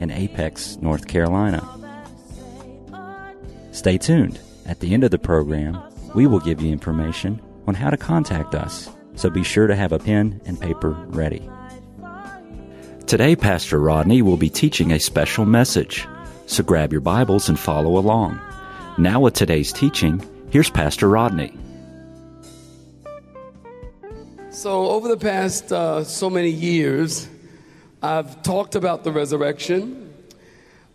in Apex, North Carolina. Stay tuned. At the end of the program, we will give you information on how to contact us, so be sure to have a pen and paper ready. Today, Pastor Rodney will be teaching a special message, so grab your Bibles and follow along. Now, with today's teaching, here's Pastor Rodney. So, over the past uh, so many years, I've talked about the resurrection.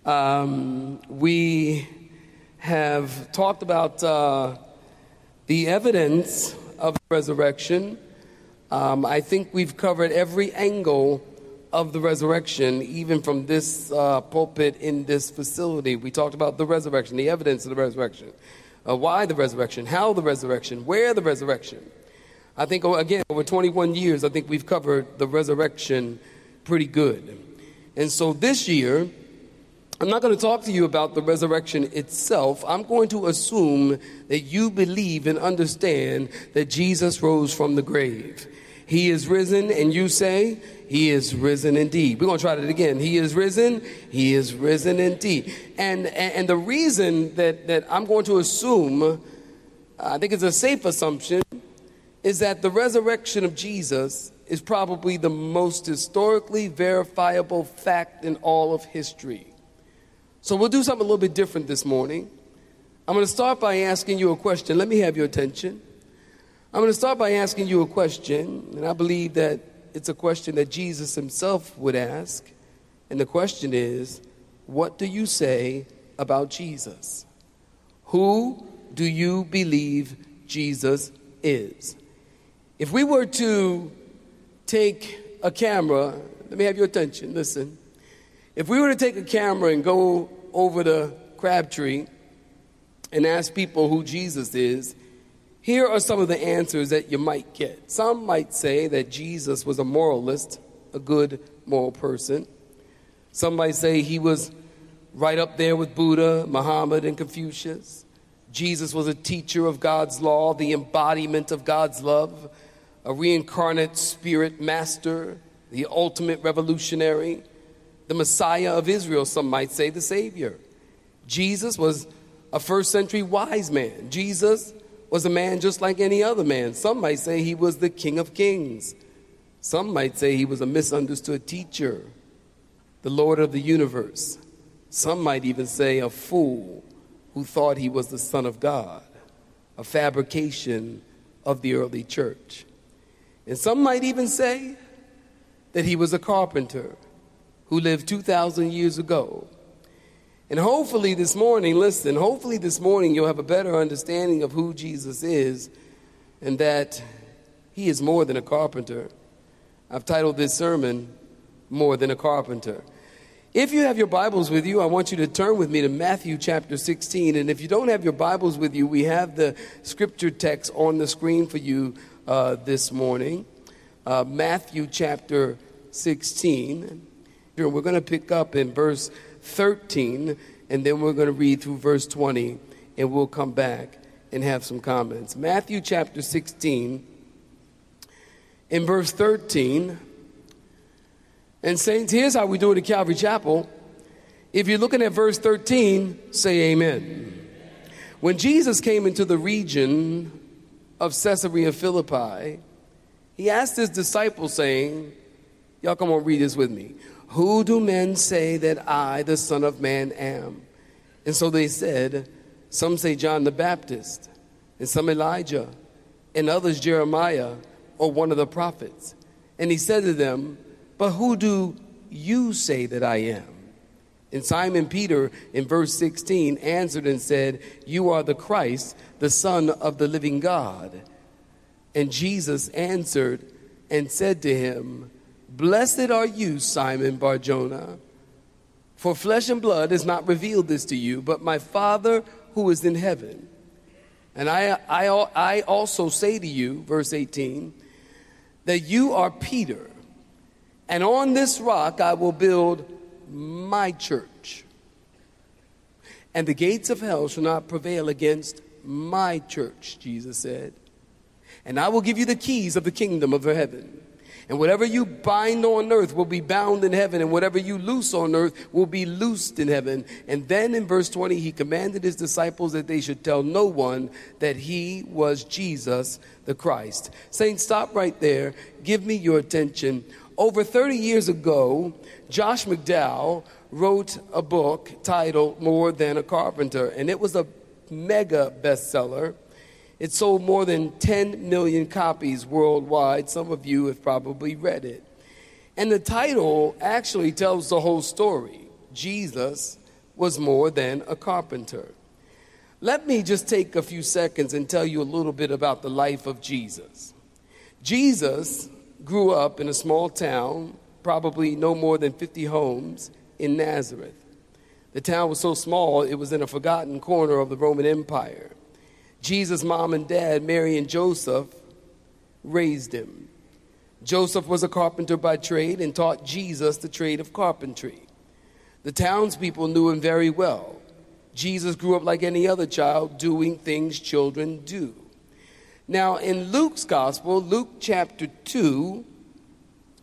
Um, we have talked about uh, the evidence of the resurrection. Um, I think we've covered every angle of the resurrection, even from this uh, pulpit in this facility. We talked about the resurrection, the evidence of the resurrection, uh, why the resurrection, how the resurrection, where the resurrection. I think, oh, again, over 21 years, I think we've covered the resurrection pretty good. And so this year, I'm not going to talk to you about the resurrection itself. I'm going to assume that you believe and understand that Jesus rose from the grave. He is risen, and you say, He is risen indeed. We're going to try that again. He is risen. He is risen indeed. And, and the reason that, that I'm going to assume, I think it's a safe assumption, is that the resurrection of Jesus is probably the most historically verifiable fact in all of history. So we'll do something a little bit different this morning. I'm going to start by asking you a question. Let me have your attention. I'm going to start by asking you a question, and I believe that it's a question that Jesus himself would ask. And the question is What do you say about Jesus? Who do you believe Jesus is? If we were to take a camera, let me have your attention, listen. If we were to take a camera and go over the Crabtree and ask people who Jesus is, here are some of the answers that you might get. Some might say that Jesus was a moralist, a good moral person. Some might say he was right up there with Buddha, Muhammad, and Confucius. Jesus was a teacher of God's law, the embodiment of God's love a reincarnate spirit master, the ultimate revolutionary, the Messiah of Israel, some might say the Savior. Jesus was a first century wise man. Jesus was a man just like any other man. Some might say he was the King of Kings. Some might say he was a misunderstood teacher, the Lord of the universe. Some might even say a fool who thought he was the Son of God, a fabrication of the early church. And some might even say that he was a carpenter who lived 2,000 years ago. And hopefully this morning, listen, hopefully this morning you'll have a better understanding of who Jesus is and that he is more than a carpenter. I've titled this sermon, More Than a Carpenter. If you have your Bibles with you, I want you to turn with me to Matthew chapter 16. And if you don't have your Bibles with you, we have the scripture text on the screen for you uh, this morning. Uh, Matthew chapter 16. We're going to pick up in verse 13, and then we're going to read through verse 20, and we'll come back and have some comments. Matthew chapter 16, in verse 13. And, Saints, here's how we do it at Calvary Chapel. If you're looking at verse 13, say amen. When Jesus came into the region of Caesarea Philippi, he asked his disciples, saying, Y'all come on, read this with me. Who do men say that I, the Son of Man, am? And so they said, Some say John the Baptist, and some Elijah, and others Jeremiah, or one of the prophets. And he said to them, But who do you say that I am? And Simon Peter, in verse 16, answered and said, You are the Christ, the Son of the living God. And Jesus answered and said to him, Blessed are you, Simon Barjona, For flesh and blood has not revealed this to you, but my Father who is in heaven. And I, I, I also say to you, verse 18, that you are Peter, and on this rock I will build my church. And the gates of hell shall not prevail against my church, Jesus said. And I will give you the keys of the kingdom of heaven. And whatever you bind on earth will be bound in heaven, and whatever you loose on earth will be loosed in heaven. And then in verse 20, he commanded his disciples that they should tell no one that he was Jesus the Christ. Saints, stop right there. Give me your attention. Over 30 years ago, Josh McDowell wrote a book titled More Than a Carpenter, and it was a mega bestseller. It sold more than 10 million copies worldwide. Some of you have probably read it. And the title actually tells the whole story Jesus was more than a carpenter. Let me just take a few seconds and tell you a little bit about the life of Jesus. Jesus grew up in a small town, probably no more than 50 homes, in Nazareth. The town was so small, it was in a forgotten corner of the Roman Empire. Jesus' mom and dad, Mary and Joseph, raised him. Joseph was a carpenter by trade and taught Jesus the trade of carpentry. The townspeople knew him very well. Jesus grew up like any other child, doing things children do. Now, in Luke's gospel, Luke chapter 2,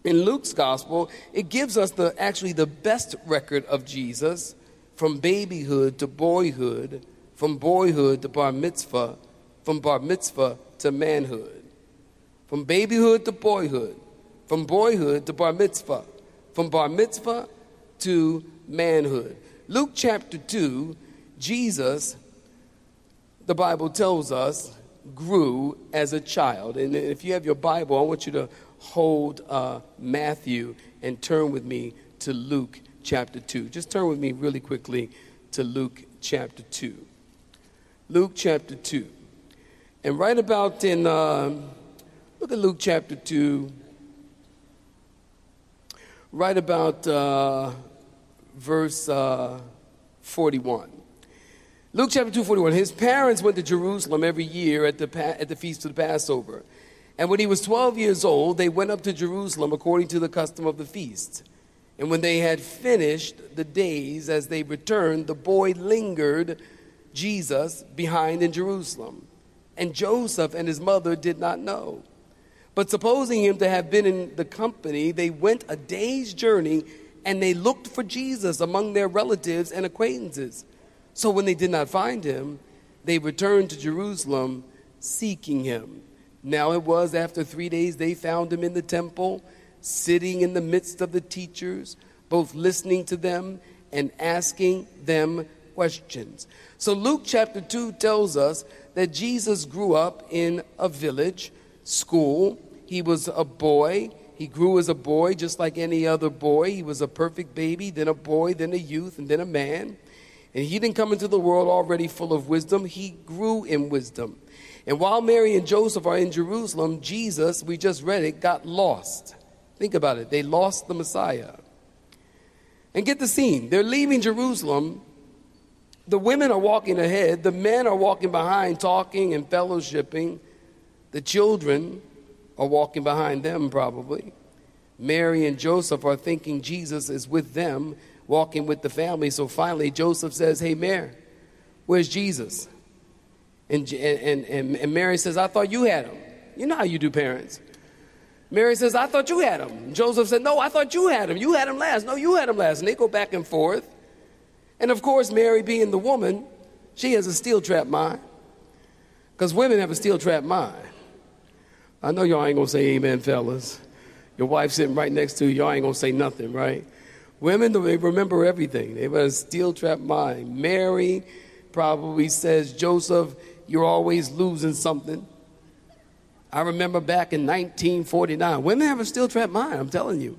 in Luke's gospel, it gives us the actually the best record of Jesus from babyhood to boyhood from boyhood to bar mitzvah, from bar mitzvah to manhood, from babyhood to boyhood, from boyhood to bar mitzvah, from bar mitzvah to manhood. Luke chapter 2, Jesus, the Bible tells us, grew as a child. And if you have your Bible, I want you to hold uh, Matthew and turn with me to Luke chapter 2. Just turn with me really quickly to Luke chapter 2. Luke chapter 2. And right about in, uh, look at Luke chapter 2, right about uh, verse uh, 41. Luke chapter 2, 41. His parents went to Jerusalem every year at the, at the feast of the Passover. And when he was 12 years old, they went up to Jerusalem according to the custom of the feast. And when they had finished the days as they returned, the boy lingered Jesus behind in Jerusalem. And Joseph and his mother did not know. But supposing him to have been in the company, they went a day's journey and they looked for Jesus among their relatives and acquaintances. So when they did not find him, they returned to Jerusalem seeking him. Now it was after three days they found him in the temple, sitting in the midst of the teachers, both listening to them and asking them questions. So Luke chapter 2 tells us that Jesus grew up in a village school. He was a boy. He grew as a boy just like any other boy. He was a perfect baby, then a boy, then a youth, and then a man. And he didn't come into the world already full of wisdom. He grew in wisdom. And while Mary and Joseph are in Jerusalem, Jesus, we just read it, got lost. Think about it. They lost the Messiah. And get the scene. They're leaving Jerusalem the women are walking ahead, the men are walking behind, talking and fellowshipping. The children are walking behind them, probably. Mary and Joseph are thinking Jesus is with them, walking with the family. So finally, Joseph says, Hey, Mary, where's Jesus? And, and, and, and Mary says, I thought you had him. You know how you do parents. Mary says, I thought you had him. Joseph said, No, I thought you had him. You had him last. No, you had him last. And they go back and forth. And of course, Mary, being the woman, she has a steel trap mind. Because women have a steel trap mind. I know y'all ain't gonna say amen, fellas. Your wife sitting right next to you, y'all ain't gonna say nothing, right? Women, they remember everything. They have a steel trap mind. Mary probably says, Joseph, you're always losing something. I remember back in 1949, women have a steel trap mind, I'm telling you.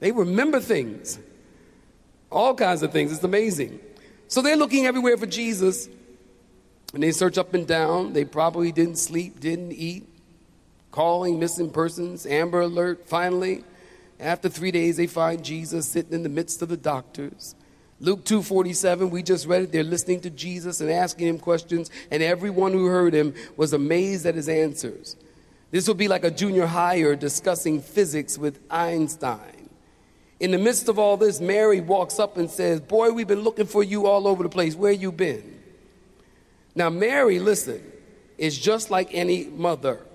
They remember things all kinds of things. It's amazing. So they're looking everywhere for Jesus. And they search up and down. They probably didn't sleep, didn't eat, calling missing persons, Amber Alert. Finally, after three days, they find Jesus sitting in the midst of the doctors. Luke 2:47, we just read it. They're listening to Jesus and asking him questions, and everyone who heard him was amazed at his answers. This would be like a junior higher discussing physics with Einstein. In the midst of all this, Mary walks up and says, Boy, we've been looking for you all over the place. Where you been? Now, Mary, listen, is just like any mother.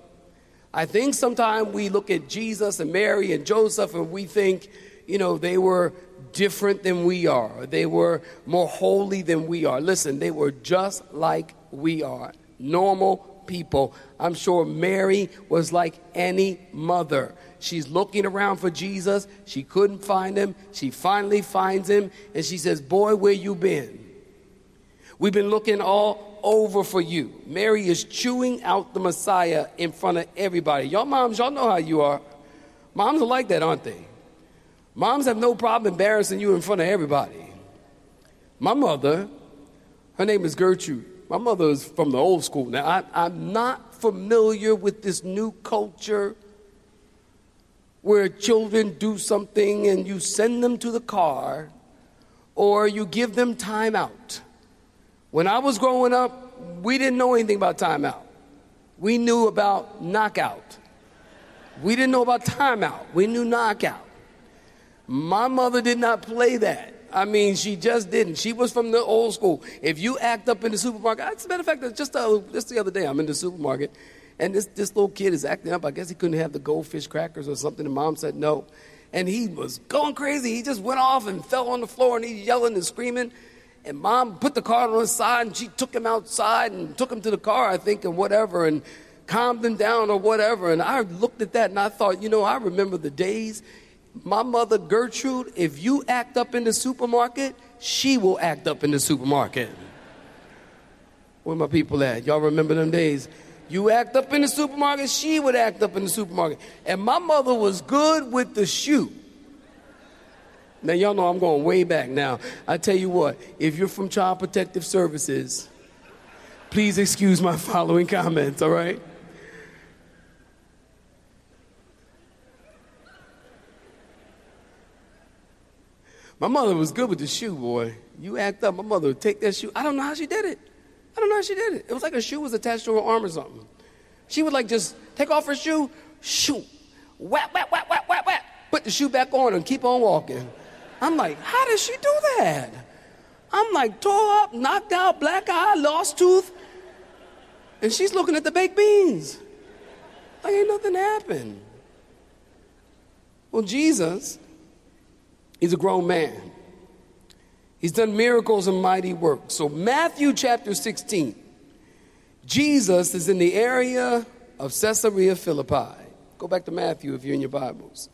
I think sometimes we look at Jesus and Mary and Joseph and we think, you know, they were different than we are. They were more holy than we are. Listen, they were just like we are. Normal people. I'm sure Mary was like any mother. She's looking around for Jesus. She couldn't find him. She finally finds him and she says, Boy, where you been? We've been looking all over for you. Mary is chewing out the Messiah in front of everybody. Y'all moms, y'all know how you are. Moms are like that, aren't they? Moms have no problem embarrassing you in front of everybody. My mother, her name is Gertrude. My mother is from the old school. Now, I, I'm not familiar with this new culture where children do something and you send them to the car or you give them time out. When I was growing up, we didn't know anything about timeout. We knew about knockout. We didn't know about timeout. We knew knockout. My mother did not play that. I mean, she just didn't. She was from the old school. If you act up in the supermarket, as a matter of fact, just the, just the other day, I'm in the supermarket, and this, this little kid is acting up. I guess he couldn't have the goldfish crackers or something. And mom said no. And he was going crazy. He just went off and fell on the floor, and he's yelling and screaming. And mom put the car on his side and she took him outside and took him to the car, I think, and whatever, and calmed him down or whatever. And I looked at that and I thought, you know, I remember the days. My mother, Gertrude, if you act up in the supermarket, she will act up in the supermarket. Where my people at? Y'all remember them days? You act up in the supermarket, she would act up in the supermarket. And my mother was good with the shoe. Now, y'all know I'm going way back now. I tell you what, if you're from Child Protective Services, please excuse my following comments, all right? My mother was good with the shoe, boy. You act up, my mother would take that shoe. I don't know how she did it. I don't know how she did it. It was like a shoe was attached to her arm or something. She would like just take off her shoe, shoot, whap, whap, whap, whap, whap, whap, put the shoe back on and keep on walking. I'm like, how does she do that? I'm like, tore up, knocked out, black eye, lost tooth. And she's looking at the baked beans. Like, ain't nothing happened. Well, Jesus, he's a grown man. He's done miracles and mighty works. So, Matthew chapter 16, Jesus is in the area of Caesarea Philippi. Go back to Matthew if you're in your Bibles.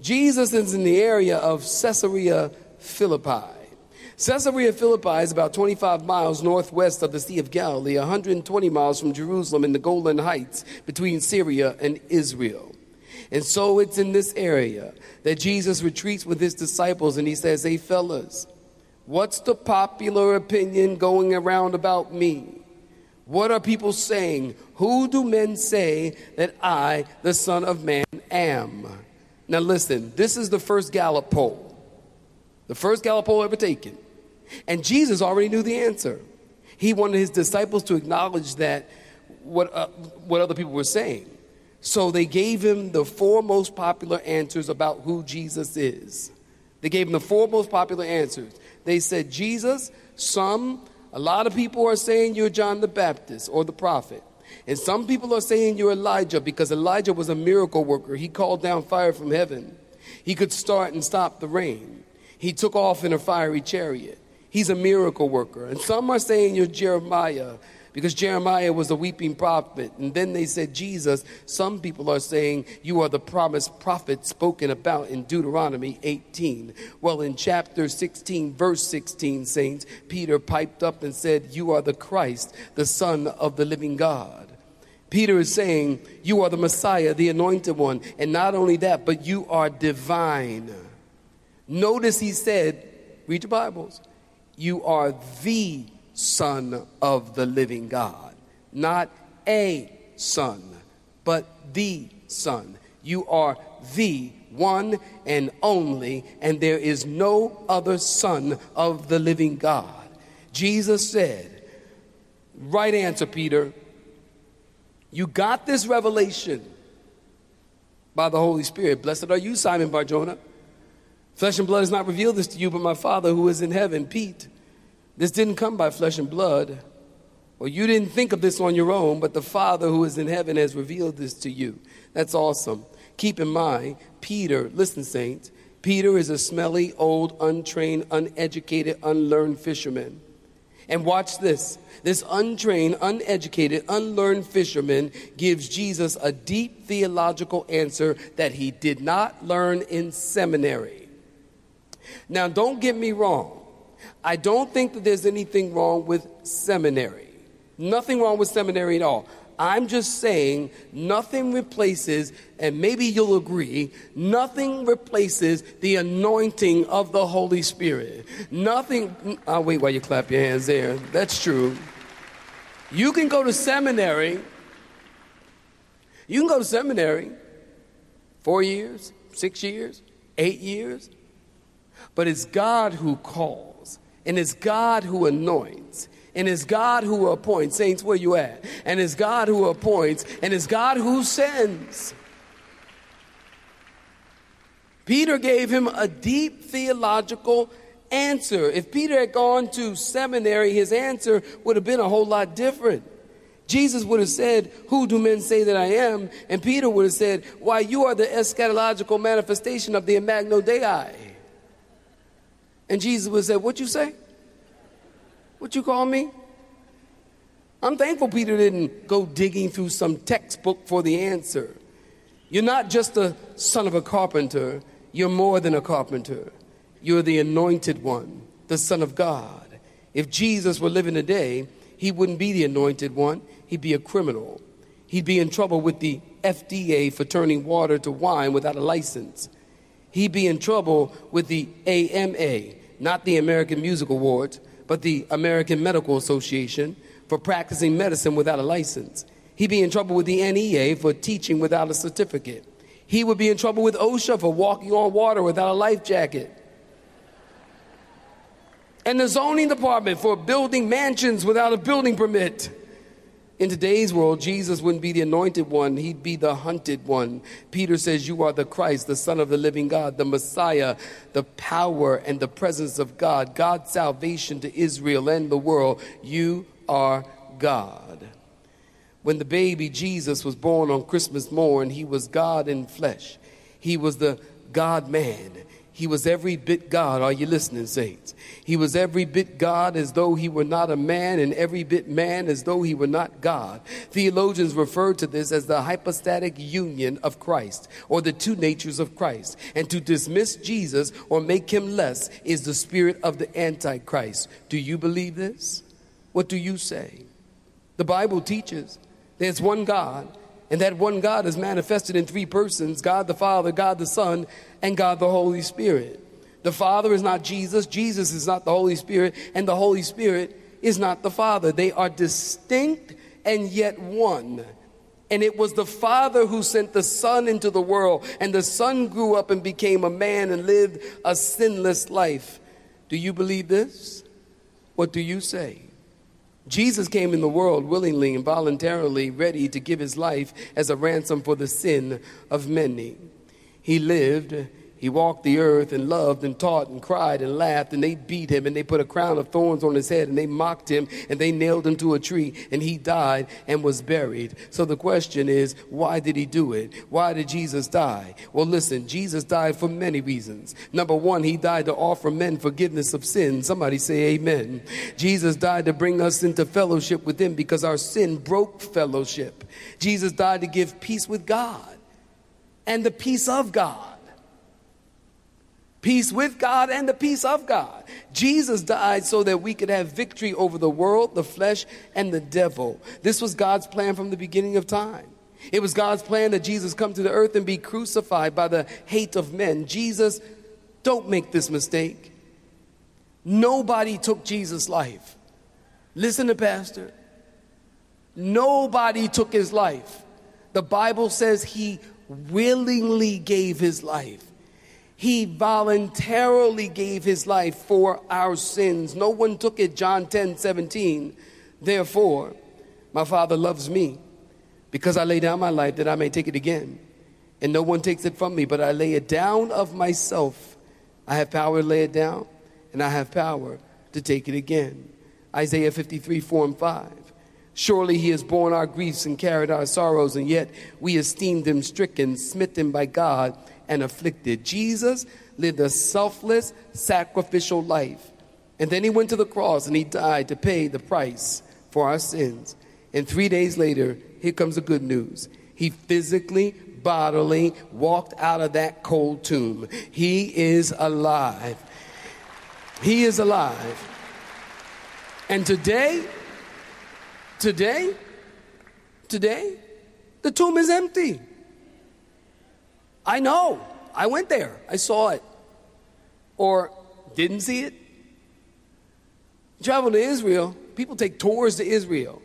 Jesus is in the area of Caesarea Philippi. Caesarea Philippi is about 25 miles northwest of the Sea of Galilee, 120 miles from Jerusalem in the Golan Heights between Syria and Israel. And so it's in this area that Jesus retreats with his disciples and he says, Hey, fellas, what's the popular opinion going around about me? What are people saying? Who do men say that I, the Son of Man, am? Now, listen, this is the first Gallup poll, the first Gallup poll ever taken. And Jesus already knew the answer. He wanted his disciples to acknowledge that what, uh, what other people were saying. So they gave him the four most popular answers about who Jesus is. They gave him the four most popular answers. They said, Jesus, some, a lot of people are saying you're John the Baptist or the prophet. And some people are saying you're Elijah because Elijah was a miracle worker. He called down fire from heaven. He could start and stop the rain. He took off in a fiery chariot. He's a miracle worker. And some are saying you're Jeremiah because Jeremiah was a weeping prophet. And then they said, Jesus, some people are saying you are the promised prophet spoken about in Deuteronomy 18. Well, in chapter 16, verse 16, saints, Peter piped up and said, You are the Christ, the Son of the living God. Peter is saying, You are the Messiah, the anointed one. And not only that, but you are divine. Notice he said, Read your Bibles. You are the Son of the living God. Not a son, but the Son. You are the one and only, and there is no other Son of the living God. Jesus said, Right answer, Peter. You got this revelation by the Holy Spirit. Blessed are you, Simon Barjona. Flesh and blood has not revealed this to you, but my Father who is in heaven. Pete, this didn't come by flesh and blood. Or you didn't think of this on your own, but the Father who is in heaven has revealed this to you. That's awesome. Keep in mind, Peter, listen, saints, Peter is a smelly, old, untrained, uneducated, unlearned fisherman. And watch this. This untrained, uneducated, unlearned fisherman gives Jesus a deep theological answer that he did not learn in seminary. Now, don't get me wrong. I don't think that there's anything wrong with seminary. Nothing wrong with seminary at all. I'm just saying nothing replaces, and maybe you'll agree, nothing replaces the anointing of the Holy Spirit. Nothing, I'll wait while you clap your hands there. That's true. You can go to seminary. You can go to seminary four years, six years, eight years. But it's God who calls, and it's God who anoints. And it's God who appoints. Saints, where you at? And it's God who appoints, and it's God who sends. Peter gave him a deep theological answer. If Peter had gone to seminary, his answer would have been a whole lot different. Jesus would have said, Who do men say that I am? And Peter would have said, Why, you are the eschatological manifestation of the Imago Dei. And Jesus would say, What you say? What you call me? I'm thankful Peter didn't go digging through some textbook for the answer. You're not just the son of a carpenter, you're more than a carpenter. You're the anointed one, the Son of God. If Jesus were living today, he wouldn't be the anointed one, he'd be a criminal. He'd be in trouble with the FDA for turning water to wine without a license. He'd be in trouble with the AMA, not the American Music Awards, but the American Medical Association for practicing medicine without a license. He'd be in trouble with the NEA for teaching without a certificate. He would be in trouble with OSHA for walking on water without a life jacket. And the zoning department for building mansions without a building permit. In today's world, Jesus wouldn't be the anointed one, he'd be the hunted one. Peter says, You are the Christ, the Son of the living God, the Messiah, the power and the presence of God, God's salvation to Israel and the world. You are God. When the baby Jesus was born on Christmas morn, he was God in flesh. He was the God man. He was every bit God. Are you listening, saints? He was every bit God as though he were not a man, and every bit man as though he were not God. Theologians refer to this as the hypostatic union of Christ, or the two natures of Christ. And to dismiss Jesus or make him less is the spirit of the Antichrist. Do you believe this? What do you say? The Bible teaches there's one God and that one God is manifested in three persons God the Father, God the Son, and God the Holy Spirit. The Father is not Jesus, Jesus is not the Holy Spirit, and the Holy Spirit is not the Father. They are distinct and yet one. And it was the Father who sent the Son into the world, and the Son grew up and became a man and lived a sinless life. Do you believe this? What do you say? Jesus came in the world willingly and voluntarily ready to give his life as a ransom for the sin of many. He lived, he walked the earth and loved and taught and cried and laughed, and they beat him and they put a crown of thorns on his head and they mocked him and they nailed him to a tree and he died and was buried. So the question is, why did he do it? Why did Jesus die? Well, listen, Jesus died for many reasons. Number one, he died to offer men forgiveness of sin. Somebody say amen. Jesus died to bring us into fellowship with him because our sin broke fellowship. Jesus died to give peace with God and the peace of God peace with God and the peace of God. Jesus died so that we could have victory over the world, the flesh, and the devil. This was God's plan from the beginning of time. It was God's plan that Jesus come to the earth and be crucified by the hate of men. Jesus, don't make this mistake. Nobody took Jesus' life. Listen to Pastor. Nobody took his life. The Bible says he willingly gave his life. He voluntarily gave his life for our sins. No one took it. John 10 17. Therefore, my Father loves me because I lay down my life that I may take it again. And no one takes it from me, but I lay it down of myself. I have power to lay it down, and I have power to take it again. Isaiah 53 4 and 5. Surely he has borne our griefs and carried our sorrows, and yet we esteemed him stricken, smitten by God, and afflicted. Jesus lived a selfless, sacrificial life. And then he went to the cross and he died to pay the price for our sins. And three days later, here comes the good news. He physically, bodily walked out of that cold tomb. He is alive. He is alive. And today, today, today, the tomb is empty. I know. I went there. I saw it. Or didn't see it. Travel to Israel. People take tours to Israel.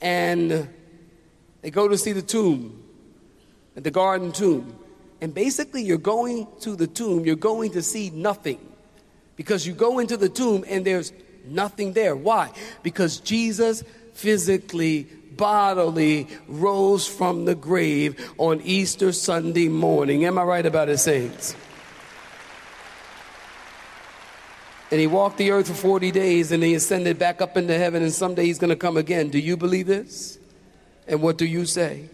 And they go to see the tomb, the garden tomb. And basically, you're going to the tomb, you're going to see nothing. Because you go into the tomb and there's nothing there. Why? Because Jesus physically bodily rose from the grave on Easter Sunday morning. Am I right about it, saints? And he walked the earth for 40 days and he ascended back up into heaven, and someday he's going to come again. Do you believe this? And what do you say?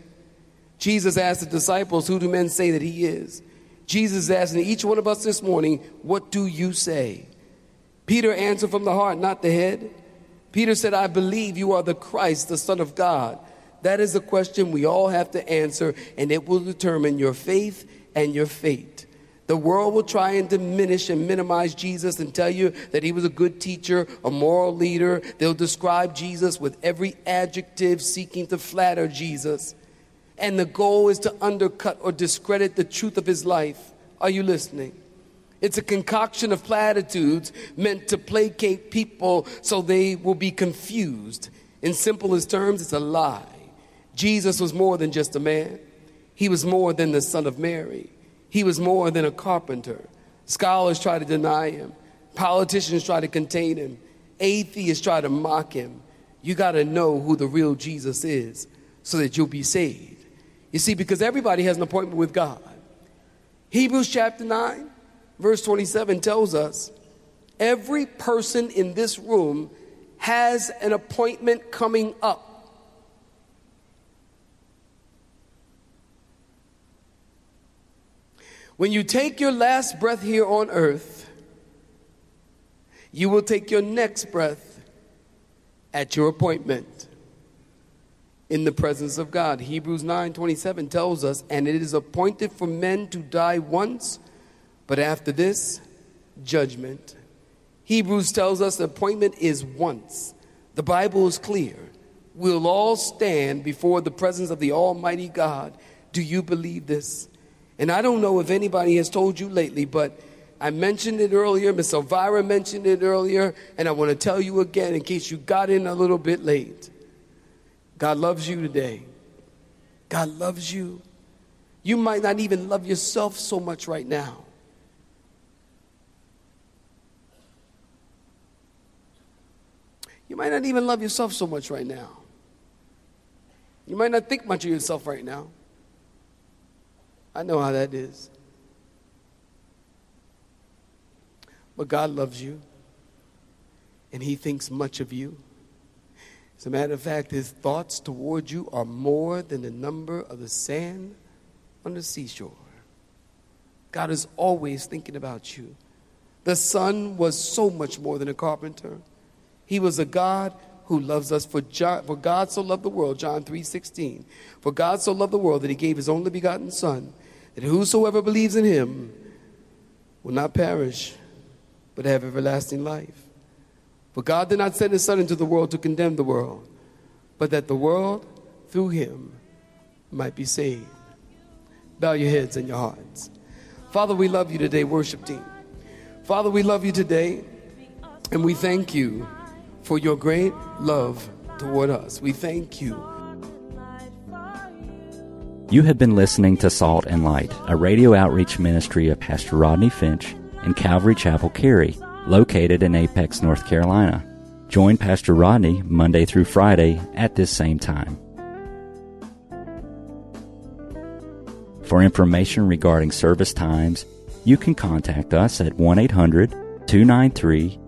Jesus asked the disciples, Who do men say that he is? Jesus is asking each one of us this morning, What do you say? Peter answered from the heart, not the head. Peter said, I believe you are the Christ, the Son of God. That is a question we all have to answer, and it will determine your faith and your fate. The world will try and diminish and minimize Jesus and tell you that he was a good teacher, a moral leader. They'll describe Jesus with every adjective seeking to flatter Jesus. And the goal is to undercut or discredit the truth of his life. Are you listening? It's a concoction of platitudes meant to placate people so they will be confused. In simplest terms, it's a lie. Jesus was more than just a man, he was more than the son of Mary, he was more than a carpenter. Scholars try to deny him, politicians try to contain him, atheists try to mock him. You got to know who the real Jesus is so that you'll be saved. You see, because everybody has an appointment with God. Hebrews chapter 9 verse 27 tells us every person in this room has an appointment coming up. When you take your last breath here on earth, you will take your next breath at your appointment in the presence of God. Hebrews 9:27 tells us, "And it is appointed for men to die once, but after this, judgment. Hebrews tells us the appointment is once. The Bible is clear. We'll all stand before the presence of the Almighty God. Do you believe this? And I don't know if anybody has told you lately, but I mentioned it earlier. Miss Elvira mentioned it earlier, and I want to tell you again in case you got in a little bit late. God loves you today. God loves you. You might not even love yourself so much right now. You might not even love yourself so much right now. You might not think much of yourself right now. I know how that is. But God loves you, and He thinks much of you. As a matter of fact, His thoughts toward you are more than the number of the sand on the seashore. God is always thinking about you. The Son was so much more than a carpenter. He was a God who loves us. For, John, for God so loved the world, John 3.16. For God so loved the world that he gave his only begotten Son, that whosoever believes in him will not perish, but have everlasting life. For God did not send his Son into the world to condemn the world, but that the world through him might be saved. Bow your heads and your hearts. Father, we love you today, worship team. Father, we love you today, and we thank you for your great love toward us. We thank you. You have been listening to Salt and Light, a radio outreach ministry of Pastor Rodney Finch and Calvary Chapel, Cary, located in Apex, North Carolina. Join Pastor Rodney Monday through Friday at this same time. For information regarding service times, you can contact us at 1 800 293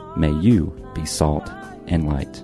may you be salt and light.